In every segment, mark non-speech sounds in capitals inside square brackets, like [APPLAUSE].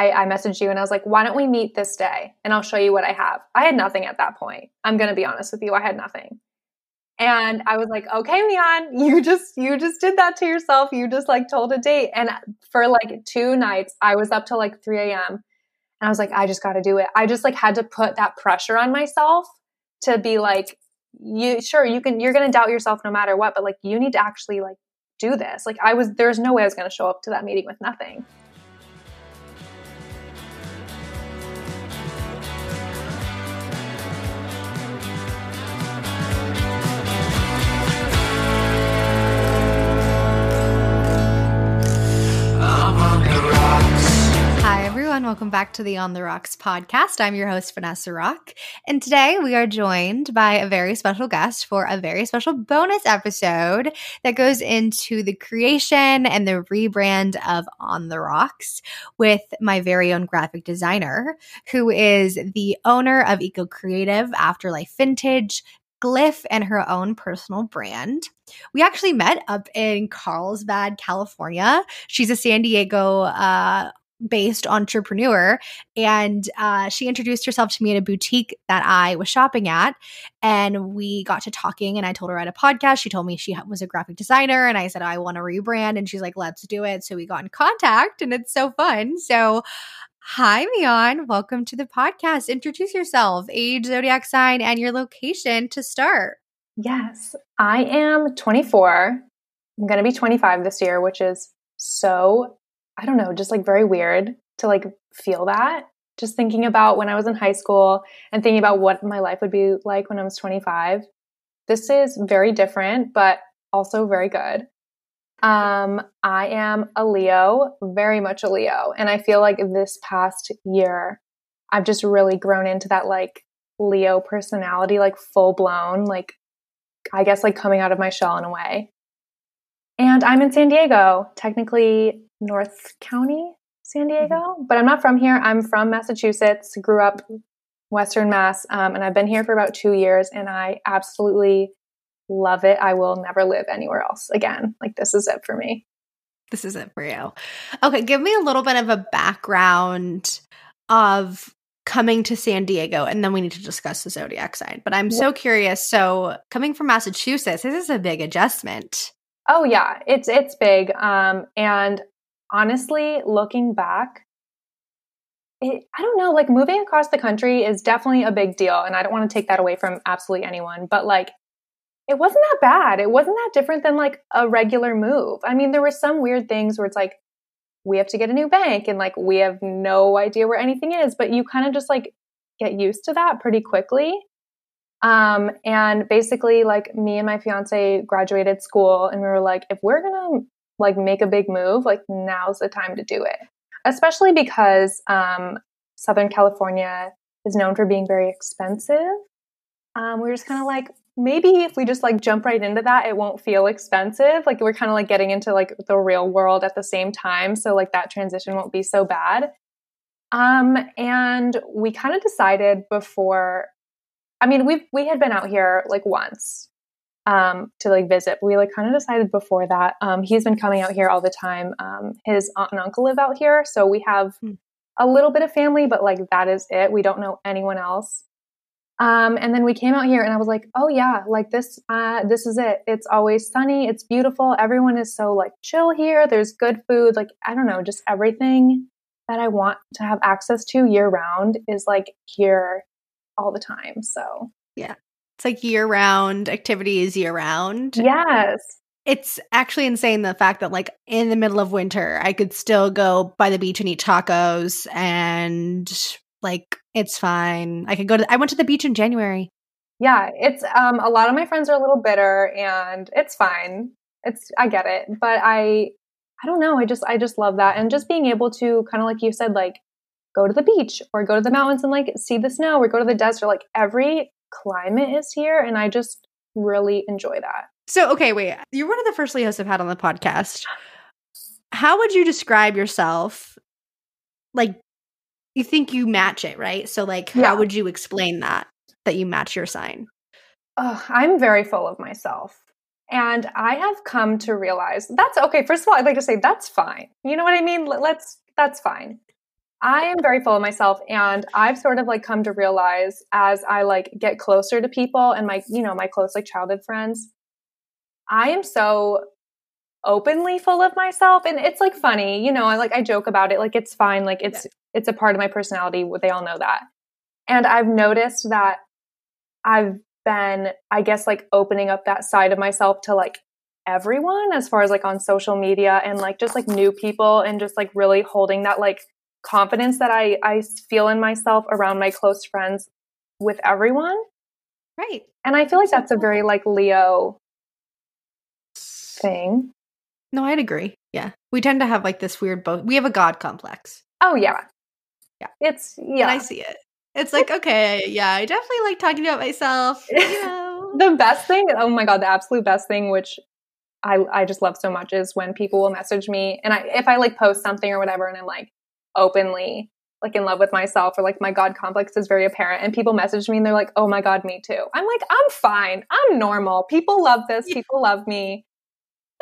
I, I messaged you and I was like, why don't we meet this day and I'll show you what I have. I had nothing at that point. I'm going to be honest with you. I had nothing. And I was like, okay, Leon, you just, you just did that to yourself. You just like told a date. And for like two nights, I was up till like 3 a.m. And I was like, I just got to do it. I just like had to put that pressure on myself to be like, you sure you can, you're going to doubt yourself no matter what, but like you need to actually like do this. Like I was, there's no way I was going to show up to that meeting with nothing. Everyone. Welcome back to the On the Rocks podcast. I'm your host, Vanessa Rock. And today we are joined by a very special guest for a very special bonus episode that goes into the creation and the rebrand of On the Rocks with my very own graphic designer, who is the owner of Ego Creative Afterlife Vintage, Glyph and her own personal brand. We actually met up in Carlsbad, California. She's a San Diego uh, based entrepreneur. And uh, she introduced herself to me at a boutique that I was shopping at. And we got to talking, and I told her I had a podcast. She told me she was a graphic designer, and I said, I want to rebrand. And she's like, let's do it. So we got in contact, and it's so fun. So, hi, Mian. Welcome to the podcast. Introduce yourself, age, zodiac sign, and your location to start. Yes, I am 24. I'm going to be 25 this year, which is so I don't know, just like very weird to like feel that. Just thinking about when I was in high school and thinking about what my life would be like when I was 25. This is very different, but also very good. Um, I am a Leo, very much a Leo. And I feel like this past year, I've just really grown into that like Leo personality, like full blown, like I guess like coming out of my shell in a way. And I'm in San Diego, technically North County, San mm-hmm. Diego, mm-hmm. but I'm not from here. I'm from Massachusetts, grew up Western Mass, um, and I've been here for about two years, and I absolutely love it. I will never live anywhere else again. Like, this is it for me. This is it for you. Okay, give me a little bit of a background of coming to San Diego, and then we need to discuss the zodiac sign. But I'm so curious. So, coming from Massachusetts, this is a big adjustment. Oh yeah, it's it's big. Um, and honestly, looking back, it, I don't know, like moving across the country is definitely a big deal. And I don't want to take that away from absolutely anyone, but like, it wasn't that bad. It wasn't that different than like a regular move. I mean, there were some weird things where it's like, we have to get a new bank and like we have no idea where anything is, but you kind of just like get used to that pretty quickly. Um, and basically, like me and my fiance graduated school, and we were like, if we're gonna like make a big move, like now's the time to do it. Especially because um, Southern California is known for being very expensive. Um, we're just kind of like, maybe if we just like jump right into that, it won't feel expensive. Like we're kind of like getting into like the real world at the same time. So like that transition won't be so bad. Um, and we kind of decided before, I mean, we we had been out here like once um, to like visit. We like kind of decided before that. Um, he's been coming out here all the time. Um, his aunt and uncle live out here, so we have hmm. a little bit of family, but like that is it. We don't know anyone else. Um, and then we came out here, and I was like, "Oh yeah, like this. Uh, this is it. It's always sunny. It's beautiful. Everyone is so like chill here. There's good food. Like I don't know, just everything that I want to have access to year round is like here all the time. So yeah, it's like year round activities year round. Yes. It's actually insane the fact that like in the middle of winter, I could still go by the beach and eat tacos and like it's fine. I could go to I went to the beach in January. Yeah, it's um a lot of my friends are a little bitter and it's fine. It's I get it, but I I don't know, I just I just love that and just being able to kind of like you said like go to the beach or go to the mountains and like see the snow or go to the desert like every climate is here. And I just really enjoy that. So, okay, wait. You're one of the first Leos I've had on the podcast. How would you describe yourself? Like, you think you match it, right? So, like, yeah. how would you explain that, that you match your sign? Oh, I'm very full of myself. And I have come to realize that's okay. First of all, I'd like to say that's fine. You know what I mean? Let's, that's fine. I am very full of myself and I've sort of like come to realize as I like get closer to people and my, you know, my close like childhood friends, I am so openly full of myself and it's like funny, you know, I like I joke about it like it's fine, like it's yeah. it's a part of my personality, they all know that. And I've noticed that I've been I guess like opening up that side of myself to like everyone as far as like on social media and like just like new people and just like really holding that like confidence that I I feel in myself around my close friends with everyone. Right. And I feel like that's a very like Leo thing. No, I'd agree. Yeah. We tend to have like this weird both we have a god complex. Oh yeah. Yeah. It's yeah. And I see it. It's like, okay, yeah, I definitely like talking about myself. [LAUGHS] You know. the best thing, oh my god, the absolute best thing, which I I just love so much is when people will message me and I if I like post something or whatever and I'm like openly like in love with myself or like my god complex is very apparent and people message me and they're like oh my god me too. I'm like i'm fine. I'm normal. People love this. People love me.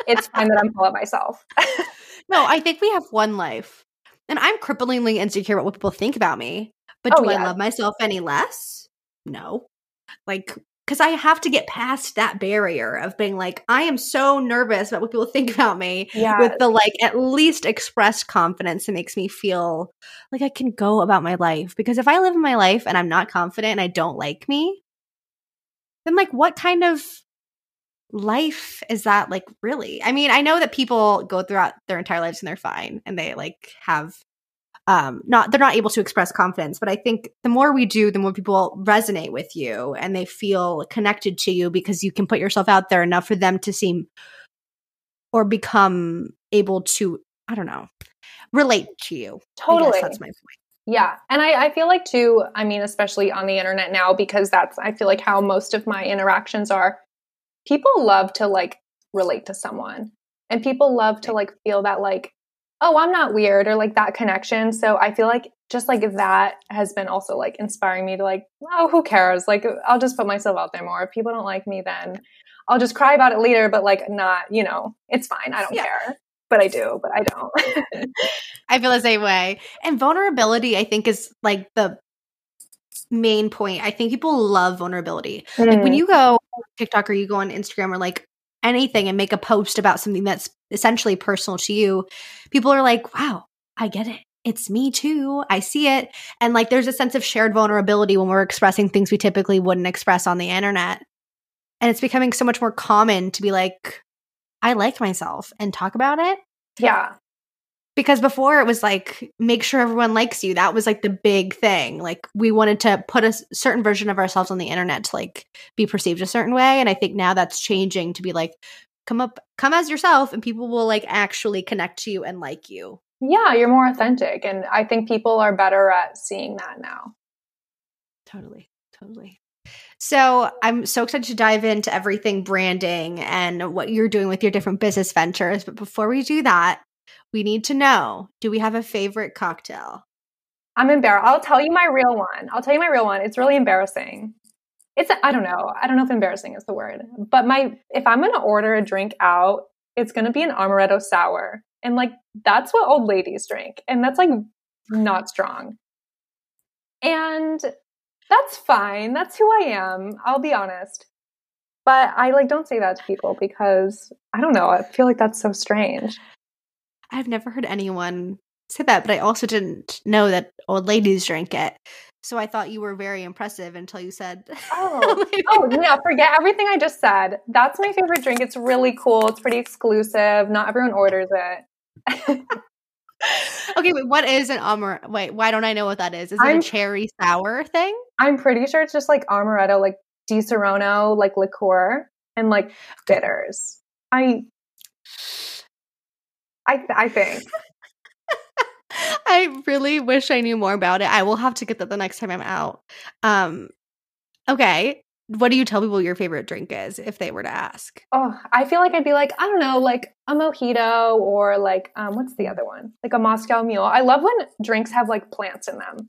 It's fine that i'm full of myself. No i think we have one life and i'm cripplingly insecure about what people think about me but oh, do yeah. i love myself any less? No. Like because I have to get past that barrier of being like, I am so nervous about what people [LAUGHS] think about me. Yeah. With the like at least expressed confidence that makes me feel like I can go about my life. Because if I live in my life and I'm not confident and I don't like me, then like what kind of life is that like really? I mean, I know that people go throughout their entire lives and they're fine and they like have um not they're not able to express confidence. But i think the more we do the more people resonate with you and they feel connected to you because you can put yourself out there enough for them to seem or become able to i don't know relate to you. Totally. that's my point. Yeah. And I, I feel like too i mean especially on the internet now because that's i feel like how most of my interactions are. People love to like relate to someone and people love to like feel that like oh, I'm not weird or like that connection. So I feel like just like that has been also like inspiring me to like, oh, who cares? Like I'll just put myself out there more. If people don't like me, then I'll just cry about it later, but like not, you know, it's fine. I don't yeah. care. But I do, but I don't. I feel the same way. And vulnerability, I think, is like the main point. I think people love vulnerability. Mm. Like when mm. you go TikTok or you go on Instagram or like anything and make a post about something that's essentially personal to you, people are like, wow, I get it. It's me too. I see it. And like there's a sense of shared vulnerability when we're expressing things we typically wouldn't express on the internet. And it's becoming so much more common to be like, I like myself and talk about it. Yeah because before it was like make sure everyone likes you. That was like the big thing. Like we wanted to put a certain version of ourselves on the internet to like be perceived a certain way. And i think now that's changing to be like come up come as yourself and people will like actually connect to you and like you. Yeah you're more authentic. And i think people are better at seeing that now. Totally. Totally. So I'm so excited to dive into everything branding and what you're doing with your different business ventures. But before we do that, we need to know do we have a favorite cocktail? I'm embarrassed. I'll tell you my real one. I'll tell you my real one. It's really embarrassing. It's I don't know. I don't know if embarrassing is the word. But my if I'm going to order a drink out, it's going to be an amaretto sour. And like that's what old ladies drink. And that's like not strong. And that's fine. That's who I am. I'll be honest. But I like don't say that to people because I don't know. I feel like that's so strange. I've never heard anyone say that, but I also didn't know that old ladies drink it. So I thought you were very impressive until you said, [LAUGHS] "Oh, [LAUGHS] oh no! Forget everything I just said. That's my favorite drink. It's really cool. It's pretty exclusive. Not everyone orders it." [LAUGHS] okay, but what is an amar? Wait, why don't I know what that is? Is it I'm, a cherry sour thing? I'm pretty sure it's just like amaretto, like Disaronno, like liqueur, and like bitters. I I, I think. [LAUGHS] I really wish I knew more about it. I will have to get that the next time I'm out. Um, okay. What do you tell people your favorite drink is if they were to ask? Oh, I feel like I'd be like, I don't know, like a mojito or like, um, what's the other one? Like a Moscow mule. I love when drinks have like plants in them.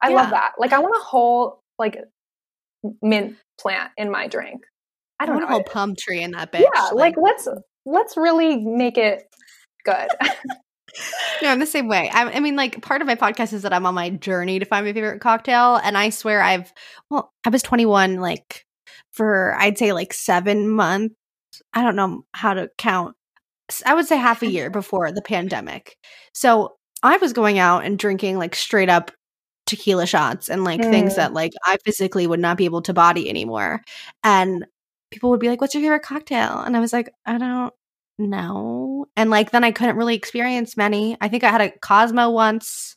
I yeah. love that. Like, I want a whole like mint plant in my drink. I don't I want know. a whole palm tree in that bitch. Yeah, like, like let's let's really make it good. [LAUGHS] no, I'm the same way. I, I, mean, like, part of my podcast is that I'm on my journey to find my favorite cocktail. And I swear I've, well, I was 21, like, for I'd say like seven months. I don't know how to count. I would say half a year before the pandemic. So I was going out and drinking like straight up tequila shots and like mm. things that like I physically would not be able to body anymore. And people would be like, What's your favorite cocktail? And I was like, I don't know. And like then I couldn't really experience many. I think I had a Cosmo once.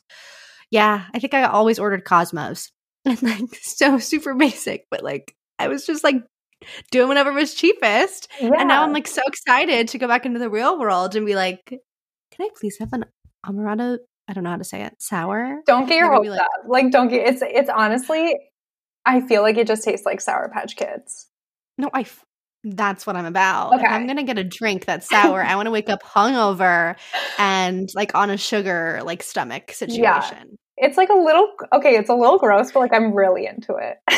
Yeah, I think I always ordered Cosmos. [LAUGHS] And like so super basic, but like I was just like doing whatever was cheapest. Yeah. And now I'm like so excited to go back into the real world and be like, Can I please have an Amaretto I don't know how to say it. Sour. Don't get your hopes like, up. Like, don't get it's. It's honestly, I feel like it just tastes like Sour Patch Kids. No, I. That's what I'm about. Okay. If I'm gonna get a drink that's sour, I [LAUGHS] want to wake up hungover and like on a sugar like stomach situation. Yeah. It's like a little okay. It's a little gross, but like I'm really into it. [LAUGHS]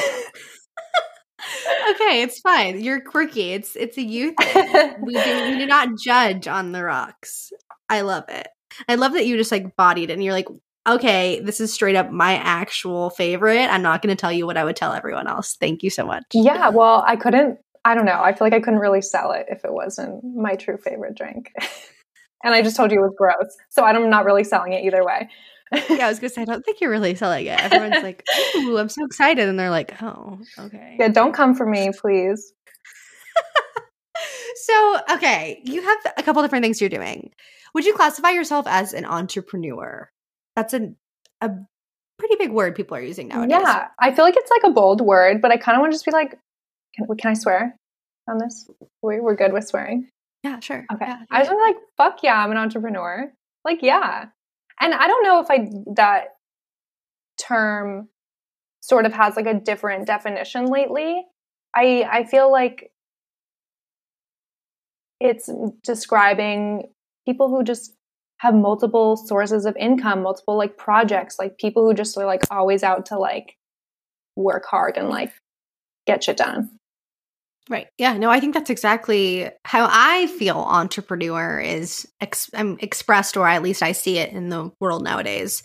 okay, it's fine. You're quirky. It's it's a youth. [LAUGHS] we do we do not judge on the rocks. I love it. I love that you just like bodied it and you're like, okay, this is straight up my actual favorite. I'm not going to tell you what I would tell everyone else. Thank you so much. Yeah, well, I couldn't, I don't know. I feel like I couldn't really sell it if it wasn't my true favorite drink. [LAUGHS] and I just told you it was gross. So I'm not really selling it either way. yeah, I was gonna say, I don't think you're really selling it. Everyone's [LAUGHS] like, "Ooh, I'm so excited," and they're like, "Oh, okay." Yeah, don't come for me, please. [LAUGHS] so, okay, you have a couple different things you're doing. Would you classify yourself as an entrepreneur? That's a a pretty big word people are using nowadays. Yeah, I feel like it's like a bold word, but I kind of want to just be like, can, can I swear on this? We, we're good with swearing. Yeah, sure. Okay. Yeah, I was like, fuck yeah, I'm an entrepreneur. Like, yeah. And I don't know if I, that term sort of has like a different definition lately. I, I feel like it's describing people who just have multiple sources of income, multiple like projects, like people who just are like always out to like work hard and like get shit done. Right. Yeah. No, I think that's exactly how I feel entrepreneur is ex- um, expressed, or at least I see it in the world nowadays.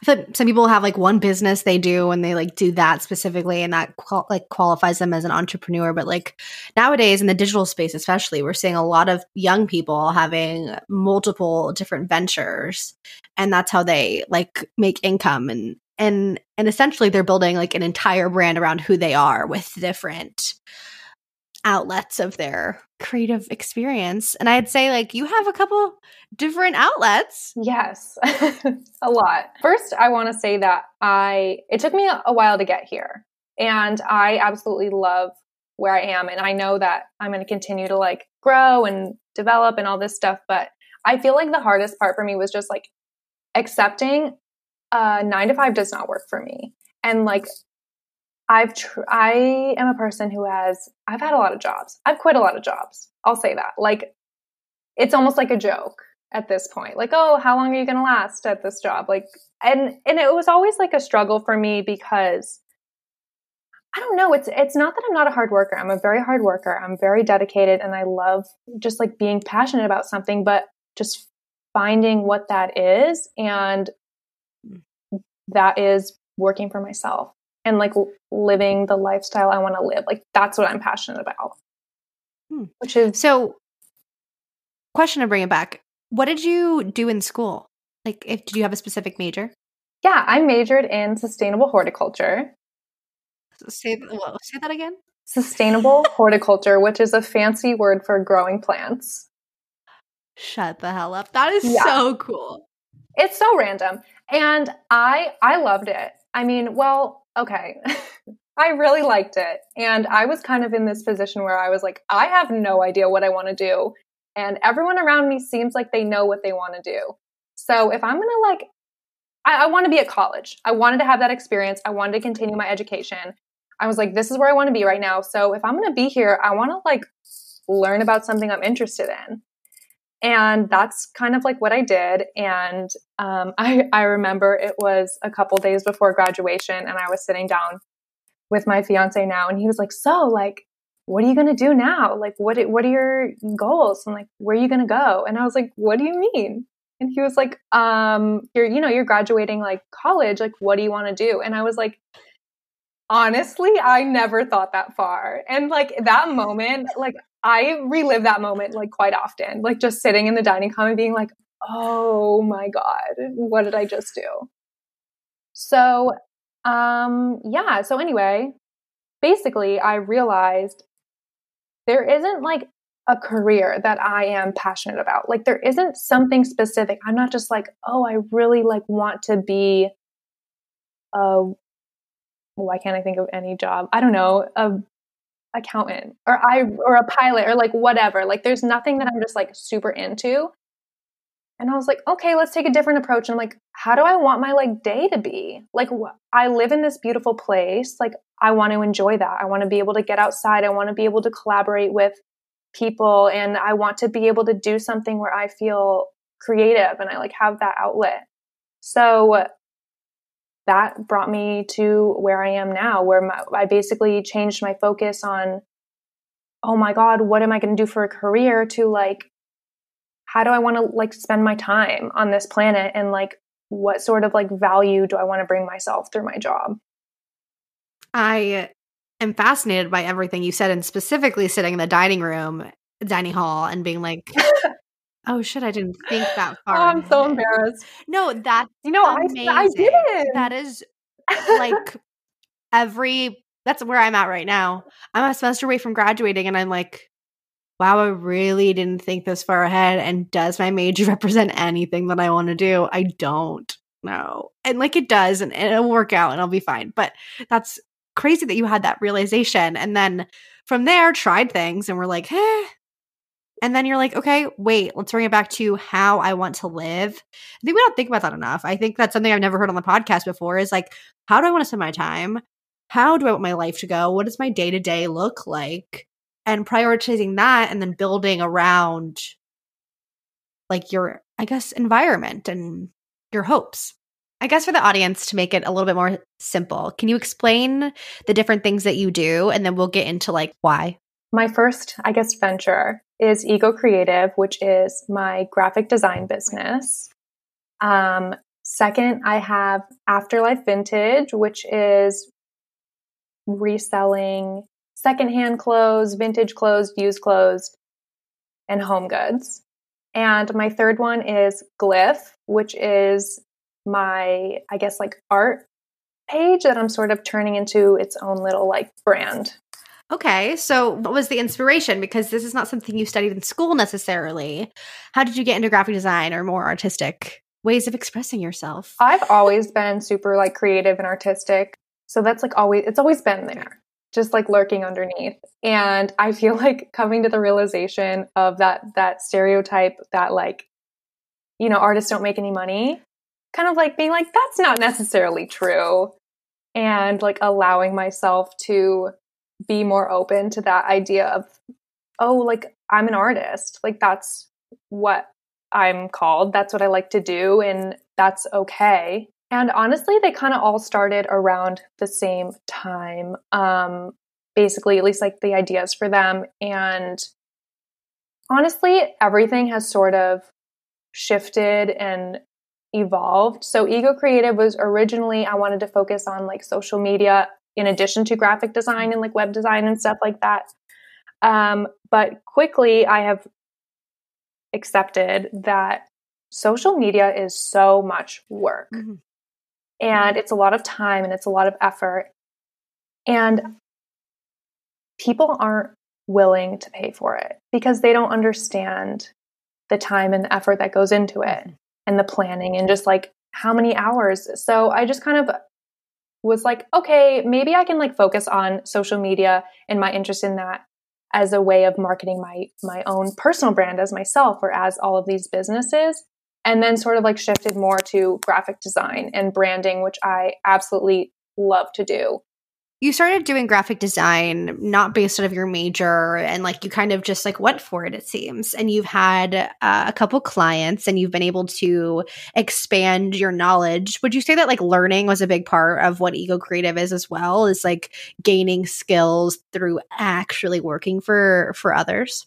I feel like some people have like one business they do and they like do that specifically, and that qual- like qualifies them as an entrepreneur. But like nowadays in the digital space, especially, we're seeing a lot of young people having multiple different ventures, and that's how they like make income and and and essentially they're building like an entire brand around who they are with different outlets of their creative experience. And I'd say, like, you have a couple different outlets. Yes, [LAUGHS] a lot. First, I want to say that I, it took me a, while to get here. And I absolutely love where I am. And I know that I'm going to continue to like grow and develop and all this stuff. But I feel like the hardest part for me was just like accepting uh, nine to five does not work for me. And like I've tr- I am a person who has I've had a lot of jobs. I've quit a lot of jobs. I'll say that. Like it's almost like a joke at this point. Like, "Oh, how long are you going to last at this job?" Like and and it was always like a struggle for me because I don't know, it's it's not that I'm not a hard worker. I'm a very hard worker. I'm very dedicated and I love just like being passionate about something, but just finding what that is and hmm. that is working for myself and like living the lifestyle I want to live. Like that's what I'm passionate about. Hmm. Which is so. Question to bring it back. What did you do in school? Like, if did you have a specific major? Yeah, I majored in sustainable horticulture. Say well, say that again. Sustainable [LAUGHS] horticulture, which is a fancy word for growing plants. Shut the hell up. That is yeah. so cool. It's so random. And I I loved it. I mean, well, okay. [LAUGHS] I really liked it. And I was kind of in this position where I was like, I have no idea what I want to do. And everyone around me seems like they know what they want to do. So if I'm going to like, I, I want to be at college. I wanted to have that experience. I wanted to continue my education. I was like, this is where I want to be right now. So if I'm going to be here, I want to like learn about something I'm interested in. And that's kind of like what I did. And um, [LAUGHS] I, I remember it was a couple days before graduation, and I was sitting down with my fiance now, and he was like, "So, like, what are you gonna do now? Like, what what are your goals? And like, where are you gonna go?" And I was like, "What do you mean?" And he was like, um, you're, you know, you're graduating like college. Like, what do you want to do? And I was like, honestly, I never thought that far. And like that moment, like I relive that moment like quite often, like just sitting in the dining and being like, oh my God, what did I just do? So, um, yeah. So anyway, basically I realized there isn't like a career that I am passionate about. Like there isn't something specific. I'm not just like, oh, I really like want to be a why can't I think of any job? I don't know, a accountant or I or a pilot or like whatever. Like there's nothing that I'm just like super into. And I was like, okay, let's take a different approach. And I'm like, how do I want my like day to be? Like wh- I live in this beautiful place. Like I want to enjoy that. I want to be able to get outside. I want to be able to collaborate with people and I want to be able to do something where I feel creative and I like have that outlet. So that brought me to where I am now, where my, I basically changed my focus on, oh my God, what am I going to do for a career to like, how do I want to like spend my time on this planet and like, what sort of like value do I want to bring myself through my job? I uh, am fascinated by everything you said, and specifically sitting in the dining room, dining hall, and being like, "Oh shit, I didn't think that [LAUGHS] far." Oh, I'm so embarrassed. No, that's you know, amazing. I, I didn't. That is [LAUGHS] like every. That's where I'm at right now. I'm a semester away from graduating, and I'm like, wow, I really didn't think this far ahead. And does my major [LAUGHS] represent anything that I want to do? I don't know. And like it does, and, and it'll work out and I'll be fine. But that's crazy that you had that realization. And then from there, tried things and we're like, eh. And then you're like, okay, wait, let's bring it back to how I want to live. I think we don't think about that enough. I think that's something I've never heard on the podcast before is like, how do I want to spend my time? How do I want my life to go? What does my day to day look like? And prioritizing that and then building around like your, I guess, environment and your hopes. I guess for the audience to make it a little bit more simple, can you explain the different things that you do and then we'll get into like why? My first, I guess, venture is Ego Creative, which is my graphic design business. Um, second, I have Afterlife Vintage, which is reselling secondhand clothes, vintage clothes, used clothes, and home goods. And my third one is Glyph, which is my, I guess, like art page that I'm sort of turning into its own little like brand. Okay, so what was the inspiration? Because this is not something you studied in school necessarily. How did you get into graphic design or more artistic ways of expressing yourself? I've always been super like creative and artistic. So that's like always, it's always been there, just like lurking underneath. And I feel [LAUGHS] like coming to the realization of that, that stereotype that like, you know, artists don't make any money kind of like being like, that's not necessarily true. And like allowing myself to be more open to that idea of, oh, like I'm an artist. Like that's what I'm called. That's what I like to do. And that's okay. And honestly, they kind of all started around the same time. Um, basically, at least like the ideas for them. And honestly, everything has sort of shifted and evolved. So Ego Creative was originally I wanted to focus on like social media in addition to graphic design and like web design and stuff like that. Um, but quickly I have accepted that social media is so much work. Mm-hmm. And it's a lot of time and it's a lot of effort. And people aren't willing to pay for it because they don't understand the time and the effort that goes into it. Mm-hmm and the planning and just like how many hours. So I just kind of was like, okay, maybe I can like focus on social media and my interest in that as a way of marketing my my own personal brand as myself or as all of these businesses and then sort of like shifted more to graphic design and branding which I absolutely love to do you started doing graphic design not based out of your major and like you kind of just like went for it it seems and you've had uh, a couple clients and you've been able to expand your knowledge would you say that like learning was a big part of what ego creative is as well is like gaining skills through actually working for for others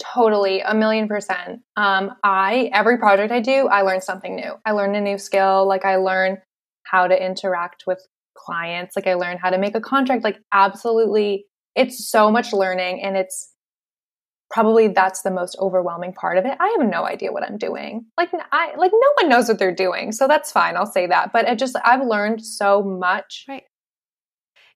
Totally, a million percent. Um, I every project I do, I learn something new. I learn a new skill. Like I learn how to interact with clients. Like I learned how to make a contract. Like absolutely, it's so much learning, and it's probably that's the most overwhelming part of it. I have no idea what I'm doing. Like I like no one knows what they're doing, so that's fine. I'll say that. But it just I've learned so much. Right.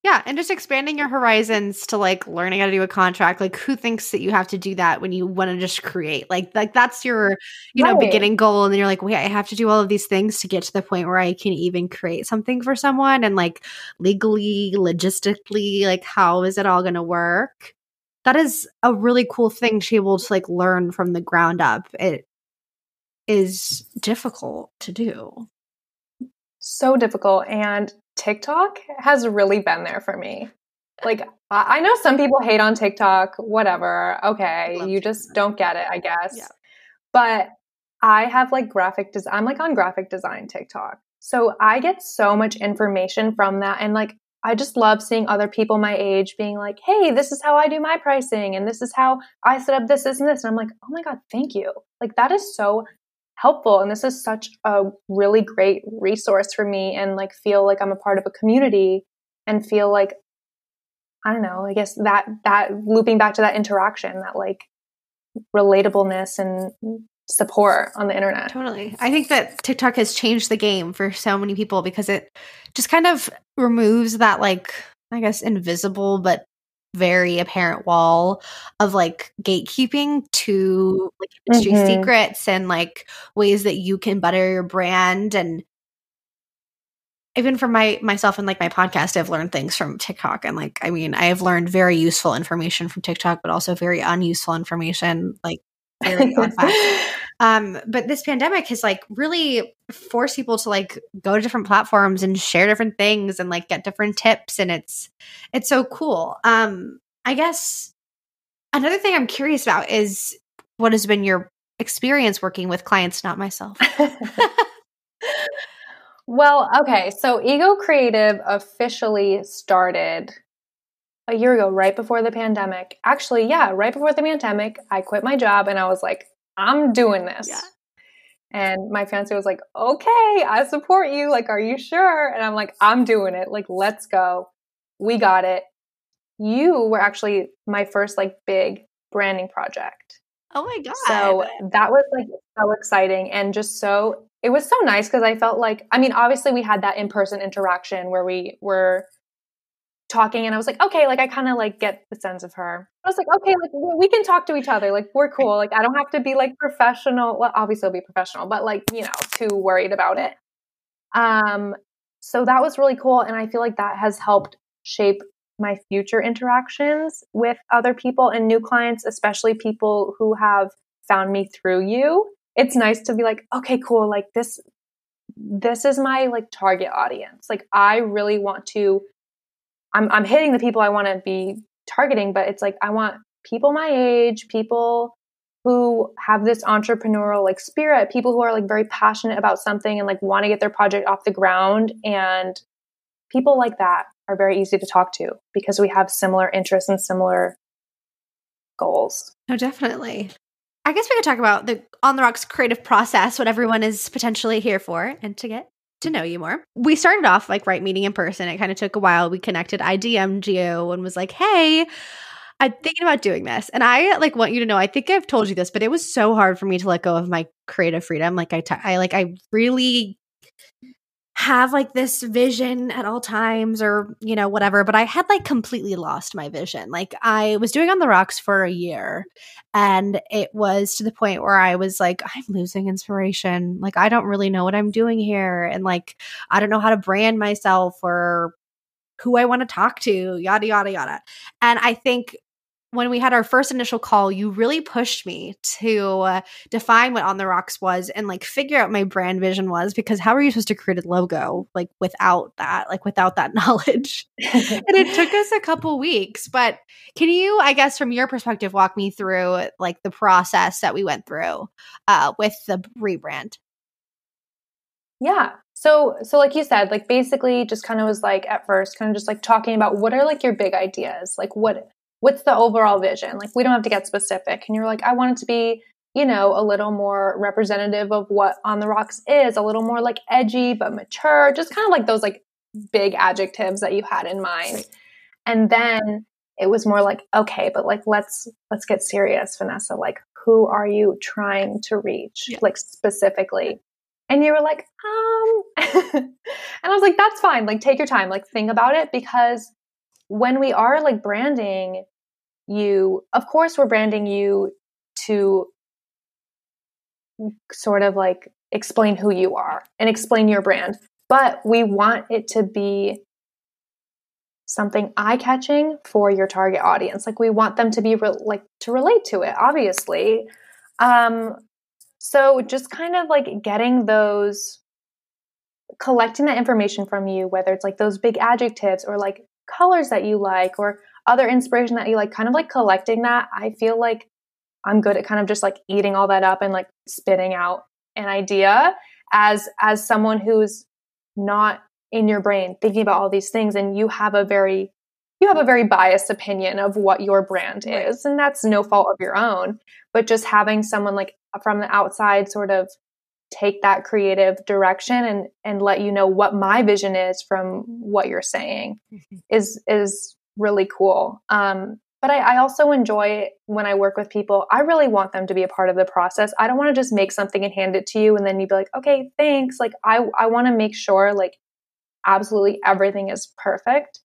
Yeah, and just expanding your horizons to like learning how to do a contract. Like who thinks that you have to do that when you want to just create? Like like that's your, you know, beginning goal and then you're like, "Wait, I have to do all of these things to get to the point where I can even create something for someone and like legally, logistically, like how is it all going to work?" That is a really cool thing to be able to like learn from the ground up. It is difficult to do. So difficult and TikTok has really been there for me. Like, I know some people hate on TikTok, whatever. Okay, you just don't get it, I guess. Yeah. But I have like graphic design, I'm like on graphic design TikTok. So I get so much information from that. And like, I just love seeing other people my age being like, hey, this is how I do my pricing. And this is how I set up this, this, and this. And I'm like, oh my God, thank you. Like, that is so helpful and this is such a really great resource for me and like feel like I'm a part of a community and feel like I don't know, I guess that that looping back to that interaction, that like relatableness and support on the internet. Totally. I think that TikTok has changed the game for so many people because it just kind of removes that like I guess invisible but very apparent wall of like gatekeeping to like industry mm-hmm. secrets and like ways that you can butter your brand and even for my myself and like my podcast i've learned things from tiktok and like i mean i have learned very useful information from tiktok but also very unuseful information like very [LAUGHS] Um, but this pandemic has like really forced people to like go to different platforms and share different things and like get different tips and it's it's so cool. Um, I guess another thing I'm curious about is what has been your experience working with clients, not myself. [LAUGHS] well, okay, so Ego Creative officially started a year ago, right before the pandemic. Actually, yeah, right before the pandemic, I quit my job and I was like, I'm doing this. Yeah. And my fiance was like, okay, I support you. Like, are you sure? And I'm like, I'm doing it. Like, let's go. We got it. You were actually my first like big branding project. Oh my God. So that was like so exciting and just so, it was so nice because I felt like, I mean, obviously we had that in person interaction where we were talking and I was like, okay, like I kind of like get the sense of her. I was like, okay, like we can talk to each other. Like we're cool. Like I don't have to be like professional. Well, obviously I'll be professional, but like, you know, too worried about it. Um, so that was really cool. And I feel like that has helped shape my future interactions with other people and new clients, especially people who have found me through you. It's nice to be like, okay, cool. Like this, this is my like target audience. Like I really want to I'm I'm hitting the people I want to be targeting, but it's like I want people my age, people who have this entrepreneurial like spirit, people who are like very passionate about something and like want to get their project off the ground and people like that are very easy to talk to because we have similar interests and similar goals. No, definitely. I guess we could talk about the On the Rocks creative process, what everyone is potentially here for, and to get to know you more. We started off like right meeting in person. It kind of took a while. We connected. I DM'd you and was like, hey, I'm thinking about doing this. And I like want you to know, I think I've told you this, but it was so hard for me to let go of my creative freedom. Like I, t- I like, I really have like this vision at all times or you know whatever but i had like completely lost my vision. Like i was doing on the rocks for a year and it was to the point where i was like i'm losing inspiration. Like i don't really know what i'm doing here and like i don't know how to brand myself or who i want to talk to yada yada yada. And i think when we had our first initial call, you really pushed me to uh, define what On the Rocks was and like figure out my brand vision was because how are you supposed to create a logo like without that, like without that [LAUGHS] knowledge? [LAUGHS] and it took us a couple weeks. But can you, I guess, from your perspective, walk me through like the process that we went through uh, with the rebrand? Yeah. So, so like you said, like basically just kind of was like at first kind of just like talking about what are like your big ideas? Like what what's the overall vision? Like, we don't have to get specific. And you're like, I want it to be, you know, a little more representative of what On the Rocks is, a little more like edgy but mature, just kind of like those like big adjectives that you had in mind. And then it was more like, okay, but like let's let's get serious, Vanessa. Like, who are you trying to reach? Yeah. Like specifically. And you were like, um, [LAUGHS] and I was like, that's fine. Like, take your time. Like, think about it because when we are like branding you, of course, we're branding you to sort of like explain who you are and explain your brand. But we want it to be something eye catching for your target audience. Like we want them to be re- like to relate to it, obviously. Um, so just kind of like getting those, collecting that information from you, whether it's like those big adjectives or like colors that you like or other inspiration that you like, kind of like collecting that. I feel like I'm good at kind of just like eating all that up and like spitting out an idea as as someone who's not in your brain thinking about all these things and you have a very you have a very biased opinion of what your brand is and that's no fault of your own but just having someone like from the outside sort of take that creative direction and and let you know what my vision is from what you're saying mm-hmm. is is really cool um but I, I, also enjoy when I work with people. I really want them to be a part of the process. I don't want to just make something and hand it to you and then you'd be like, okay, thanks. Like I, I want to make sure like absolutely everything is perfect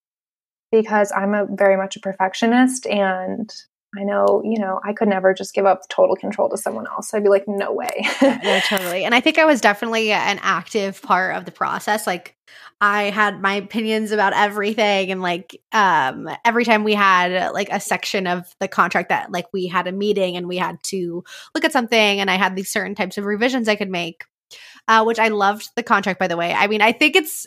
because I'm a very much a perfectionist and I know, you know, I could never just give up total control to someone else. I'd be like, no way. [LAUGHS] yeah, totally. And I think I was definitely an active part of the process. Like I had my opinions about everything and like um every time we had like a section of the contract that like we had a meeting and we had to look at something and I had these certain types of revisions I could make. Uh, which I loved the contract, by the way. I mean, I think it's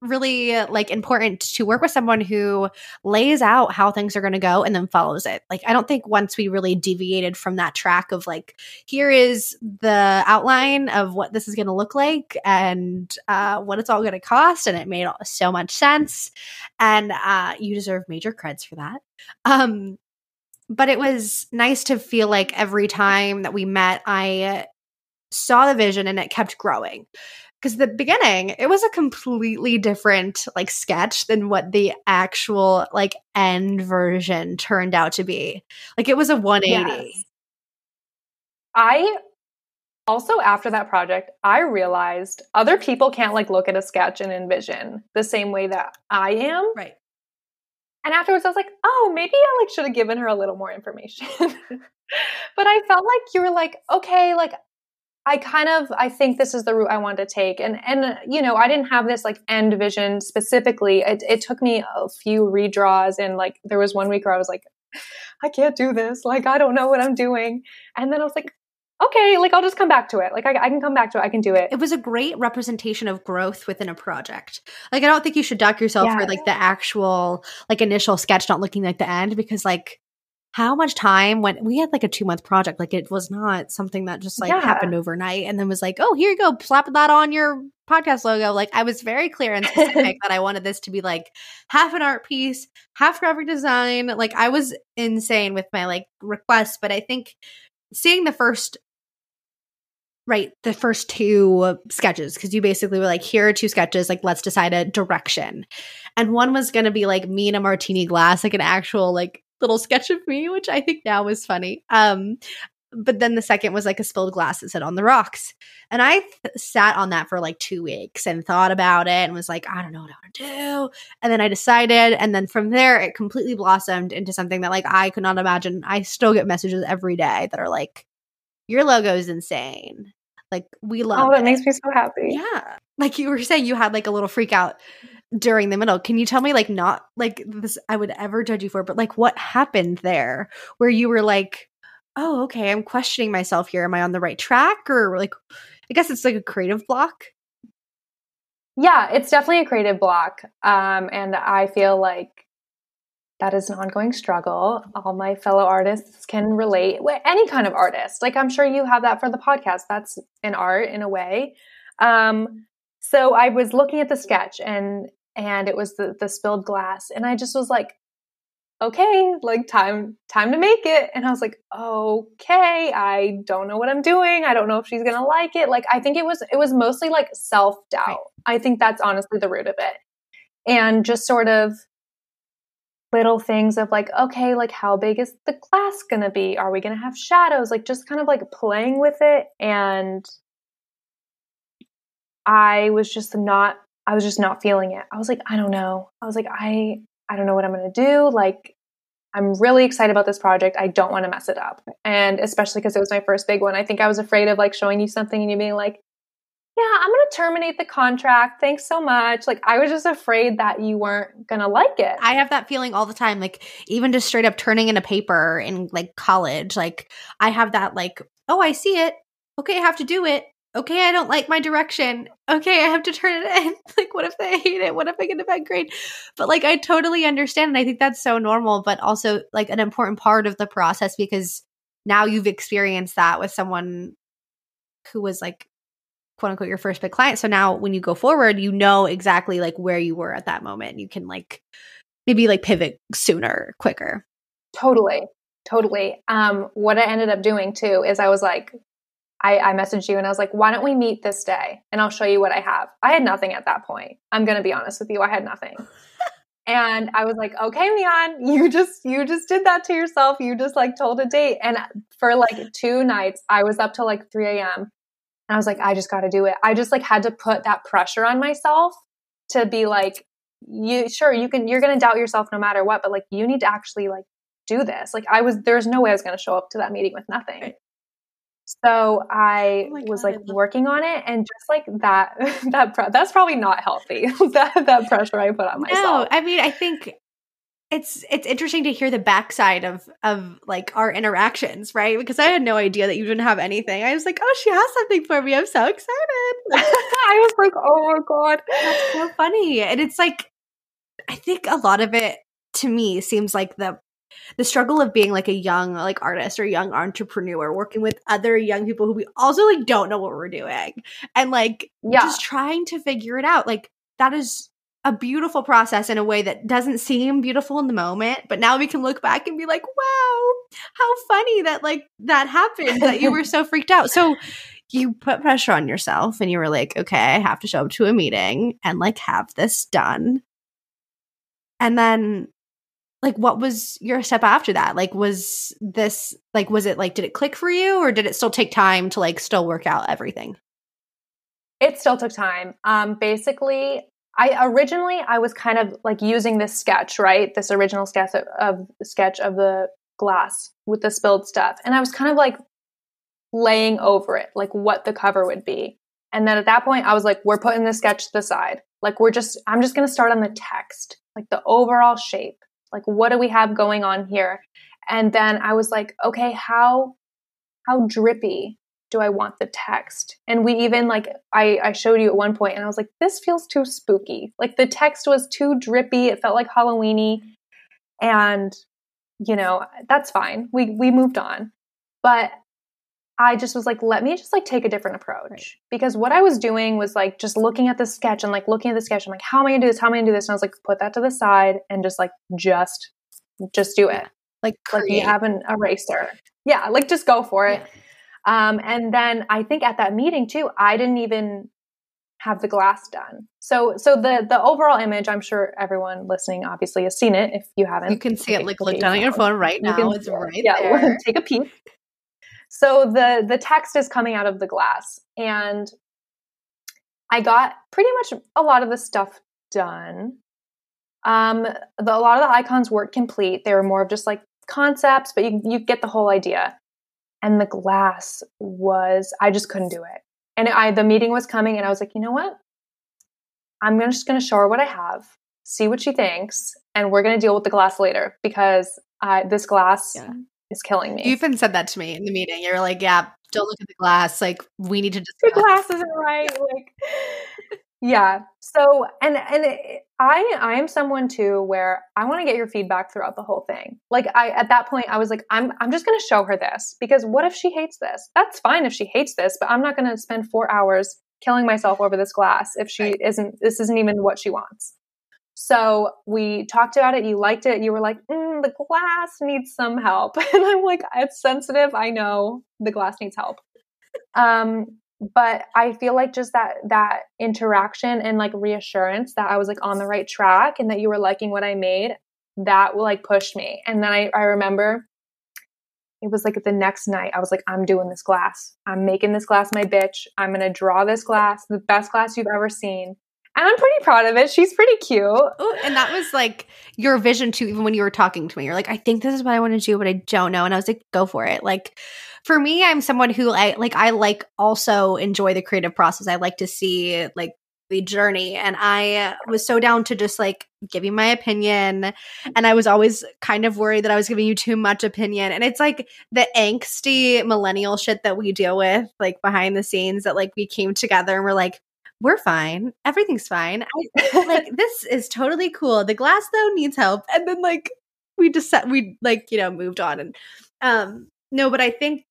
really like important to work with someone who lays out how things are going to go and then follows it. Like I don't think once we really deviated from that track of like here is the outline of what this is going to look like and uh, what it's all going to cost and it made so much sense and uh, you deserve major creds for that. Um but it was nice to feel like every time that we met I saw the vision and it kept growing because the beginning it was a completely different like sketch than what the actual like end version turned out to be. Like it was a 180 yes. i also after that project i realized other people can't like look at a sketch and envision the same way that i am. Right. And afterwards i was like oh maybe i like should have given her a little more information. [LAUGHS] But i felt like you were like okay like I kind of I think this is the route I want to take. And and you know, I didn't have this like end vision specifically. It, it took me a few redraws and like there was one week where I was like, I can't do this. Like I don't know what I'm doing. And then I was like, okay, like I'll just come back to it. Like I, I, can come back to it. I can do it. It was a great representation of growth within a project. Like I don't think you should duck yourself yeah. for like the actual like initial sketch not looking like the end because like how much time when we had like a two month project like it was not something that just like yeah. happened overnight and then was like oh here you go slap that on your podcast logo like i was very clear and specific [LAUGHS] that i wanted this to be like half an art piece half graphic design like i was insane with my like requests but i think seeing the first right the first two sketches because you basically were like here are two sketches like let's decide a direction and one was going to be like me in a martini glass like an actual like little sketch of me, which I think now is funny. Um, but then the second was like a spilled glass that said on the rocks. And I th- sat on that for like two weeks and thought about it and was like, I don't know what I want to do. And then I decided. And then from there, it completely blossomed into something that like I could not imagine. I still get messages every day that are like, your logo is insane. Like we love Oh, that it. makes me so happy. Yeah. Like you were saying, you had like a little freak out during the middle. Can you tell me, like, not like this I would ever judge you for, but like what happened there where you were like, oh, okay, I'm questioning myself here. Am I on the right track? Or like, I guess it's like a creative block. Yeah, it's definitely a creative block. Um, and I feel like that is an ongoing struggle. All my fellow artists can relate. With any kind of artist, like I'm sure you have that for the podcast. That's an art in a way. Um, so I was looking at the sketch and and it was the, the spilled glass. And I just was like, okay, like time time to make it. And I was like, okay, I don't know what I'm doing. I don't know if she's gonna like it. Like I think it was it was mostly like self doubt. Right. I think that's honestly the root of it, and just sort of little things of like, okay, like how big is the glass gonna be? Are we gonna have shadows? Like just kind of like playing with it and. I was just not I was just not feeling it. I was like, I don't know. I was like, I I don't know what I'm going to do. Like, I'm really excited about this project. I don't want to mess it up. And especially because it was my first big one, I think I was afraid of like showing you something and you being like, yeah, I'm going to terminate the contract. Thanks so much. Like, I was just afraid that you weren't going to like it. I have that feeling all the time. Like, even just straight up turning in a paper in like college, like, I have that, like, oh, I see it. Okay, I have to do it okay, I don't like my direction. Okay, I have to turn it in. [LAUGHS] like, what if they hate it? What if I get a bad grade? But like, I totally understand. And I think that's so normal, but also like an important part of the process because now you've experienced that with someone who was like, quote unquote, your first big client. So now when you go forward, you know exactly like where you were at that moment. You can like maybe like pivot sooner, quicker. Totally. Totally. Um, what I ended up doing too is I was like, I, I messaged you and I was like, why don't we meet this day and I'll show you what I have. I had nothing at that point. I'm going to be honest with you. I had nothing. [LAUGHS] and I was like, okay, Mian, you just, you just did that to yourself. You just like told a date. And for like two nights, I was up till like 3 a.m. And I was like, I just got to do it. I just like had to put that pressure on myself to be like, you sure you can, you're going to doubt yourself no matter what, but like you need to actually like do this. Like I was, there's no way I was going to show up to that meeting with nothing. So I oh was like working on it and just like that [LAUGHS] that pre- that's probably not healthy. [LAUGHS] that that pressure I put on myself. No, I mean I think it's it's interesting to hear the backside of of like our interactions, right? Because I had no idea that you didn't have anything. I was like, "Oh, she has something for me. I'm so excited." [LAUGHS] I was like, "Oh my god, that's so funny." And it's like I think a lot of it to me seems like the the struggle of being like a young like artist or young entrepreneur working with other young people who we also like don't know what we're doing and like yeah. just trying to figure it out like that is a beautiful process in a way that doesn't seem beautiful in the moment but now we can look back and be like wow how funny that like that happened that you were so [LAUGHS] freaked out so you put pressure on yourself and you were like okay i have to show up to a meeting and like have this done and then like what was your step after that? Like was this like was it like did it click for you or did it still take time to like still work out everything? It still took time. Um basically i originally i was kind of like using this sketch right? This original sketch of, of sketch of the glass with the spilled stuff. And i was kind of like laying over it like what the cover would be. And then at that point i was like we're putting the sketch to the side. Like we're just i'm just going to start on the text like the overall shape like, what do we have going on here? And then I was like, okay, how how drippy do I want the text? And we even like I, I showed you at one point and I was like, this feels too spooky. Like the text was too drippy. It felt like Halloweeny. And, you know, that's fine. We we moved on. But I just was like, let me just like take a different approach. Right. Because what I was doing was like just looking at the sketch and like looking at the sketch. I'm like, how am I gonna do this? How am I gonna do this? And I was like, put that to the side and just like just just do it. Yeah. Like, like you have an eraser. Yeah, like just go for it. Yeah. Um, and then I think at that meeting too, I didn't even have the glass done. So so the the overall image, I'm sure everyone listening obviously has seen it. If you haven't, you can see it. Like look down at your phone right now. It's right yeah, [LAUGHS] there. take a peek. So the the text is coming out of the glass and I got pretty much a lot of the stuff done. Um, the, a lot of the icons weren't complete. They were more of just like concepts, but you, you get the whole idea. And the glass was, I just couldn't do it. And I, the meeting was coming and I was like, you know what? I'm just going to show her what I have, see what she thinks, and we're going to deal with the glass later because I, this glass yeah is killing me. You even said that to me in the meeting. You're like, yeah, don't look at the glass. Like, we need to just the glass isn't right. Like, [LAUGHS] yeah. So, and and it, I I am someone too where I want to get your feedback throughout the whole thing. Like, I at that point I was like, I'm I'm just gonna show her this because what if she hates this? That's fine if she hates this, but I'm not gonna spend four hours killing myself over this glass if she right. isn't. This isn't even what she wants. So we talked about it. You liked it. You were like, mm, the glass needs some help. [LAUGHS] And I'm like, it's sensitive. I know the glass needs help. Um, but I feel like just that that interaction and like reassurance that I was like on the right track and that you were liking what I made, that will like push me. And then I, I remember it was like the next night, I was like, I'm doing this glass. I'm making this glass my bitch. I'm gonna draw this glass, the best glass you've ever seen. And I'm pretty proud of it. She's pretty cute. Ooh, and that was like your vision too, even when you were talking to me. You're like, I think this is what I want to do, but I don't know. And I was like, go for it. Like for me, I'm someone who I like I like also enjoy the creative process. I like to see like the journey and i was so down to just like give you my opinion and i was always kind of worried that i was giving you too much opinion and it's like the angsty millennial shit that we deal with like behind the scenes that like we came together and we're like we're fine. Everything's fine. I, like [LAUGHS] this is totally cool. The glass though needs help. And then like we just set, we like, you know, moved on and um no, but I think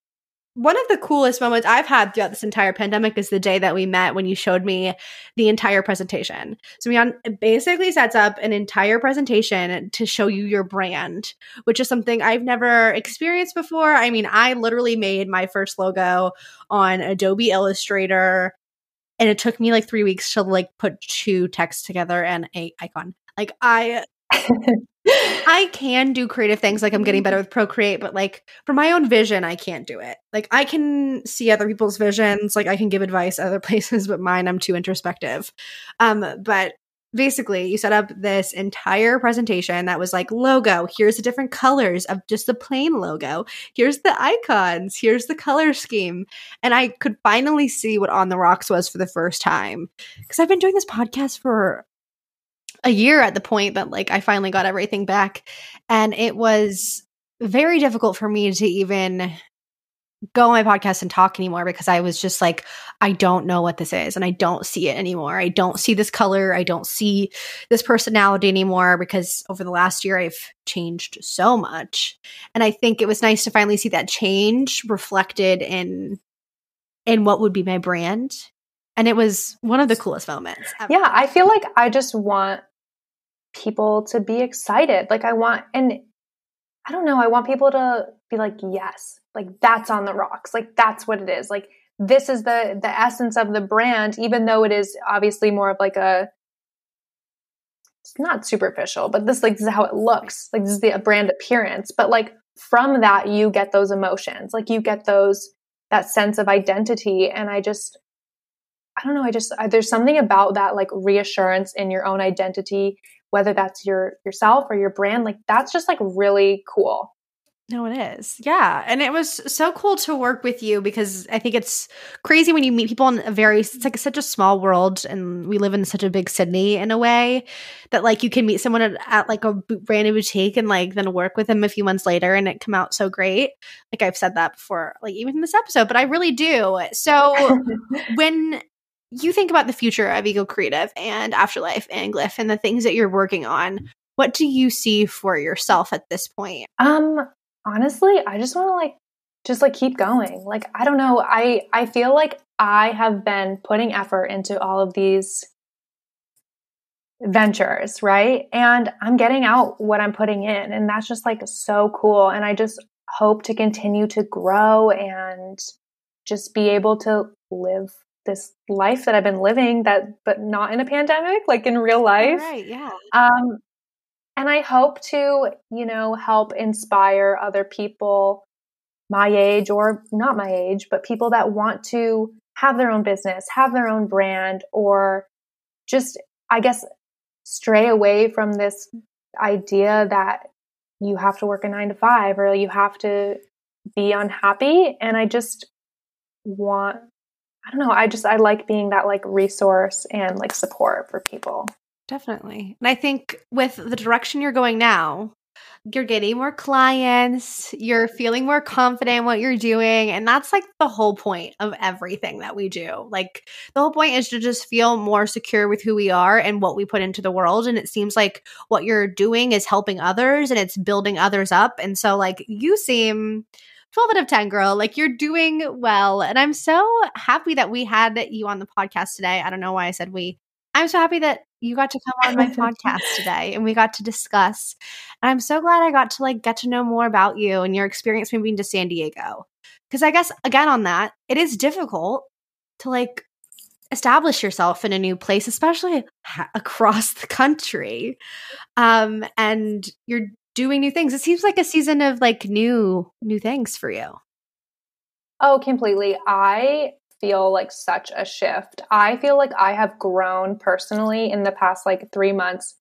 one of the coolest moments I've had throughout this entire pandemic is the day that we met when you showed me the entire presentation. So Mian basically sets up an entire presentation to show you your brand, which is something I've never experienced before. I mean, I literally made my first logo on Adobe Illustrator and it took me like three weeks to like put two texts together and a icon. Like I [LAUGHS] I can do creative things like I'm getting better with Procreate, but like for my own vision, I can't do it. Like I can see other people's visions, like I can give advice other [LAUGHS] places, but mine I'm too introspective. Um, but basically you set up this entire presentation that was like logo here's the different colors of just the plain logo here's the icons here's the color scheme and i could finally see what on the rocks was for the first time. Because i've been doing this podcast for a year at the point that like i finally got everything back and it was very difficult for me to even go on my podcast and talk anymore because I was just like, I don't know what this is and I don't see it anymore. I don't see this color. I don't see this personality anymore because over the last year I've changed so much. And I think it was nice to finally see that change reflected in in what would be my brand. And it was one of the coolest moments. Ever. Yeah, I feel like I just want people to be excited. Like I want and I don't know, I want people to be like, yes, like that's on the rocks. Like that's what it is. Like this is the the essence of the brand, even though it is obviously more of like a it's not superficial, but this like this is how it looks. Like this is the brand appearance. But like from that you get those emotions. Like you get those that sense of identity. And I just I don't know, I just I, there's something about that like reassurance in your own identity, whether that's your yourself or your brand, like that's just like really cool. No, it is. Yeah. And it was so cool to work with you because I think it's crazy when you meet people in a very, it's like such a small world and we live in such a big city in a way that like you can meet someone at, at like a random boutique and like then work with them a few months later and it come out so great. Like I've said that before, like even in this episode, but I really do. So [LAUGHS] when you think about the future of Ego Creative and Afterlife and Glyph and the things that you're working on, what do you see for yourself at this point? Um, honestly, I just want to like just like keep going. Like I don't know, I I feel like I have been putting effort into all of these ventures, right? And I'm getting out what I'm putting in and that's just like so cool and I just hope to continue to grow and just be able to live this life that I've been living that but not in a pandemic like in real life. Right, yeah. Um and I hope to, you know, help inspire other people my age or not my age, but people that want to have their own business, have their own brand, or just, I guess, stray away from this idea that you have to work a nine to five or you have to be unhappy. And I just want, I don't know, I just, I like being that like resource and like support for people. Definitely. And I think with the direction you're going now, you're getting more clients, you're feeling more confident in what you're doing. And that's like the whole point of everything that we do. Like the whole point is to just feel more secure with who we are and what we put into the world. And it seems like what you're doing is helping others and it's building others up. And so, like, you seem 12 out of 10, girl. Like, you're doing well. And I'm so happy that we had you on the podcast today. I don't know why I said we. I'm so happy that you got to come on my [LAUGHS] podcast today and we got to discuss. And I'm so glad I got to like get to know more about you and your experience moving to San Diego. Cuz I guess again on that, it is difficult to like establish yourself in a new place, especially ha- across the country. Um and you're doing new things. It seems like a season of like new new things for you. Oh, completely. I feel like such a shift. I feel like I have grown personally in the past like 3 months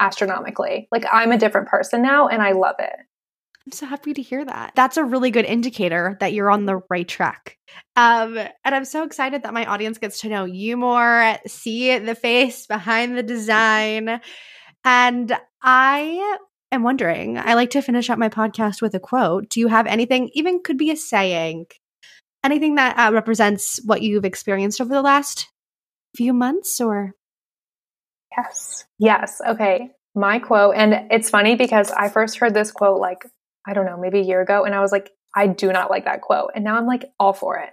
astronomically. Like I'm a different person now and I love it. I'm so happy to hear that. That's a really good indicator that you're on the right track. Um, and I'm so excited that my audience gets to know you more, see the face behind the design. And I am wondering, I like to finish up my podcast with a quote. Do you have anything, even could be a saying, anything that uh, represents what you've experienced over the last few months or? Yes. Yes. Okay. My quote, and it's funny because I first heard this quote like I don't know, maybe a year ago. And I was like, I do not like that quote. And now I'm like, all for it.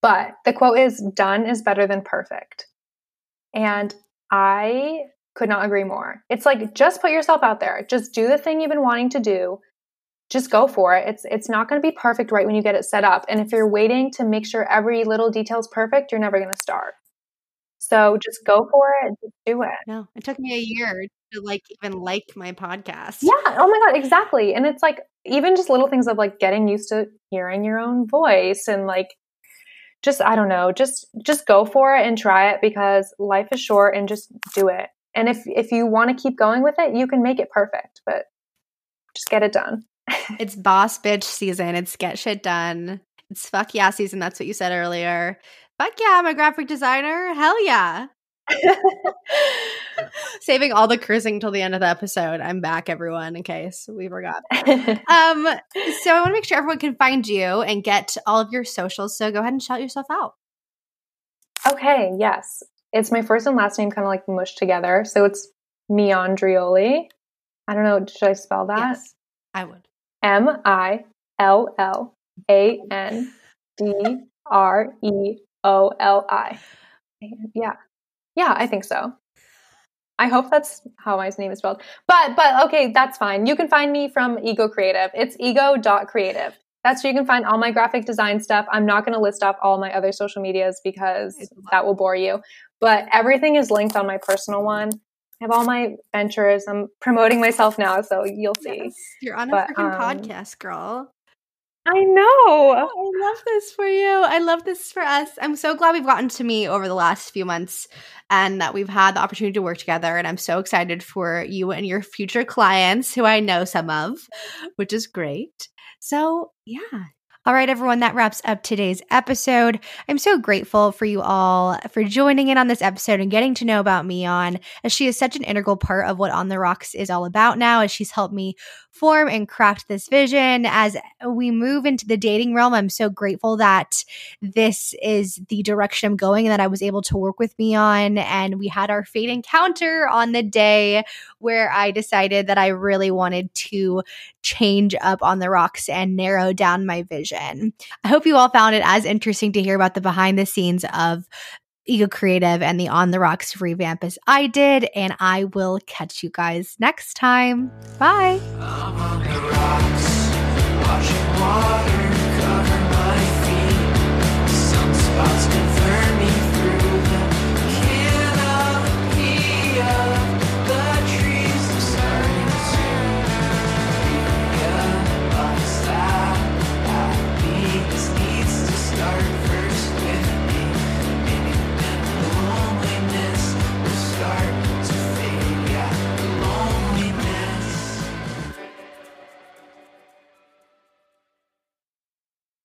But the quote is done is better than perfect. And I could not agree more. It's like just put yourself out there. Just do the thing you've been wanting to do. Just go for it. It's it's not going to be perfect right when you get it set up. And if you're waiting to make sure every little detail is perfect, you're never going to start. So just go for it. Just do it. No, it took me a year to like even like my podcast. Yeah. Oh my God. Exactly. And it's like even just little things of like getting used to hearing your own voice and like just I don't know, just just go for it and try it because life is short and just do it. And if if you want to keep going with it, you can make it perfect, but just get it done. It's boss bitch season. It's get shit done. It's fuck yeah season. That's what you said earlier. Fuck yeah, I'm a graphic designer. Hell yeah. [LAUGHS] Saving all the cursing till the end of the episode. I'm back, everyone, in case we forgot. [LAUGHS] um, so I want to make sure everyone can find you and get all of your socials. So go ahead and shout yourself out. Okay, yes. It's my first and last name kind of like mushed together. So it's Millandreoli. I don't know, should I spell that? Yes, I would. M I L L A N D R E O L I. Yeah. Yeah, I think so. I hope that's how my name is spelled. But but okay, that's fine. You can find me from Ego Creative. It's ego.creative. That's where you can find all my graphic design stuff. I'm not going to list off all my other social medias because that will bore you. But everything is linked on my personal one. I have all my ventures. I'm promoting myself now, so you'll see. Yes, you're on a but, freaking um, podcast, girl. I know. I love this for you. I love this for us. I'm so glad we've gotten to meet over the last few months and that we've had the opportunity to work together. And I'm so excited for you and your future clients, who I know some of, which is great. So, yeah, all right, everyone, that wraps up today's episode. I'm so grateful for you all for joining in on this episode and getting to know about Mian, as she is such an integral part of what On the Rocks is all about now, as she's helped me form and craft this vision. As we move into the dating realm, I'm so grateful that this is the direction I'm going and that I was able to work with me on. And we had our fate encounter on the day where I decided that I really wanted to change up on the rocks and narrow down my vision. I hope you all found it as interesting to hear about the behind the scenes of Ego Creative and the On the Rocks revamp as I did. And I will catch you guys next time. Bye.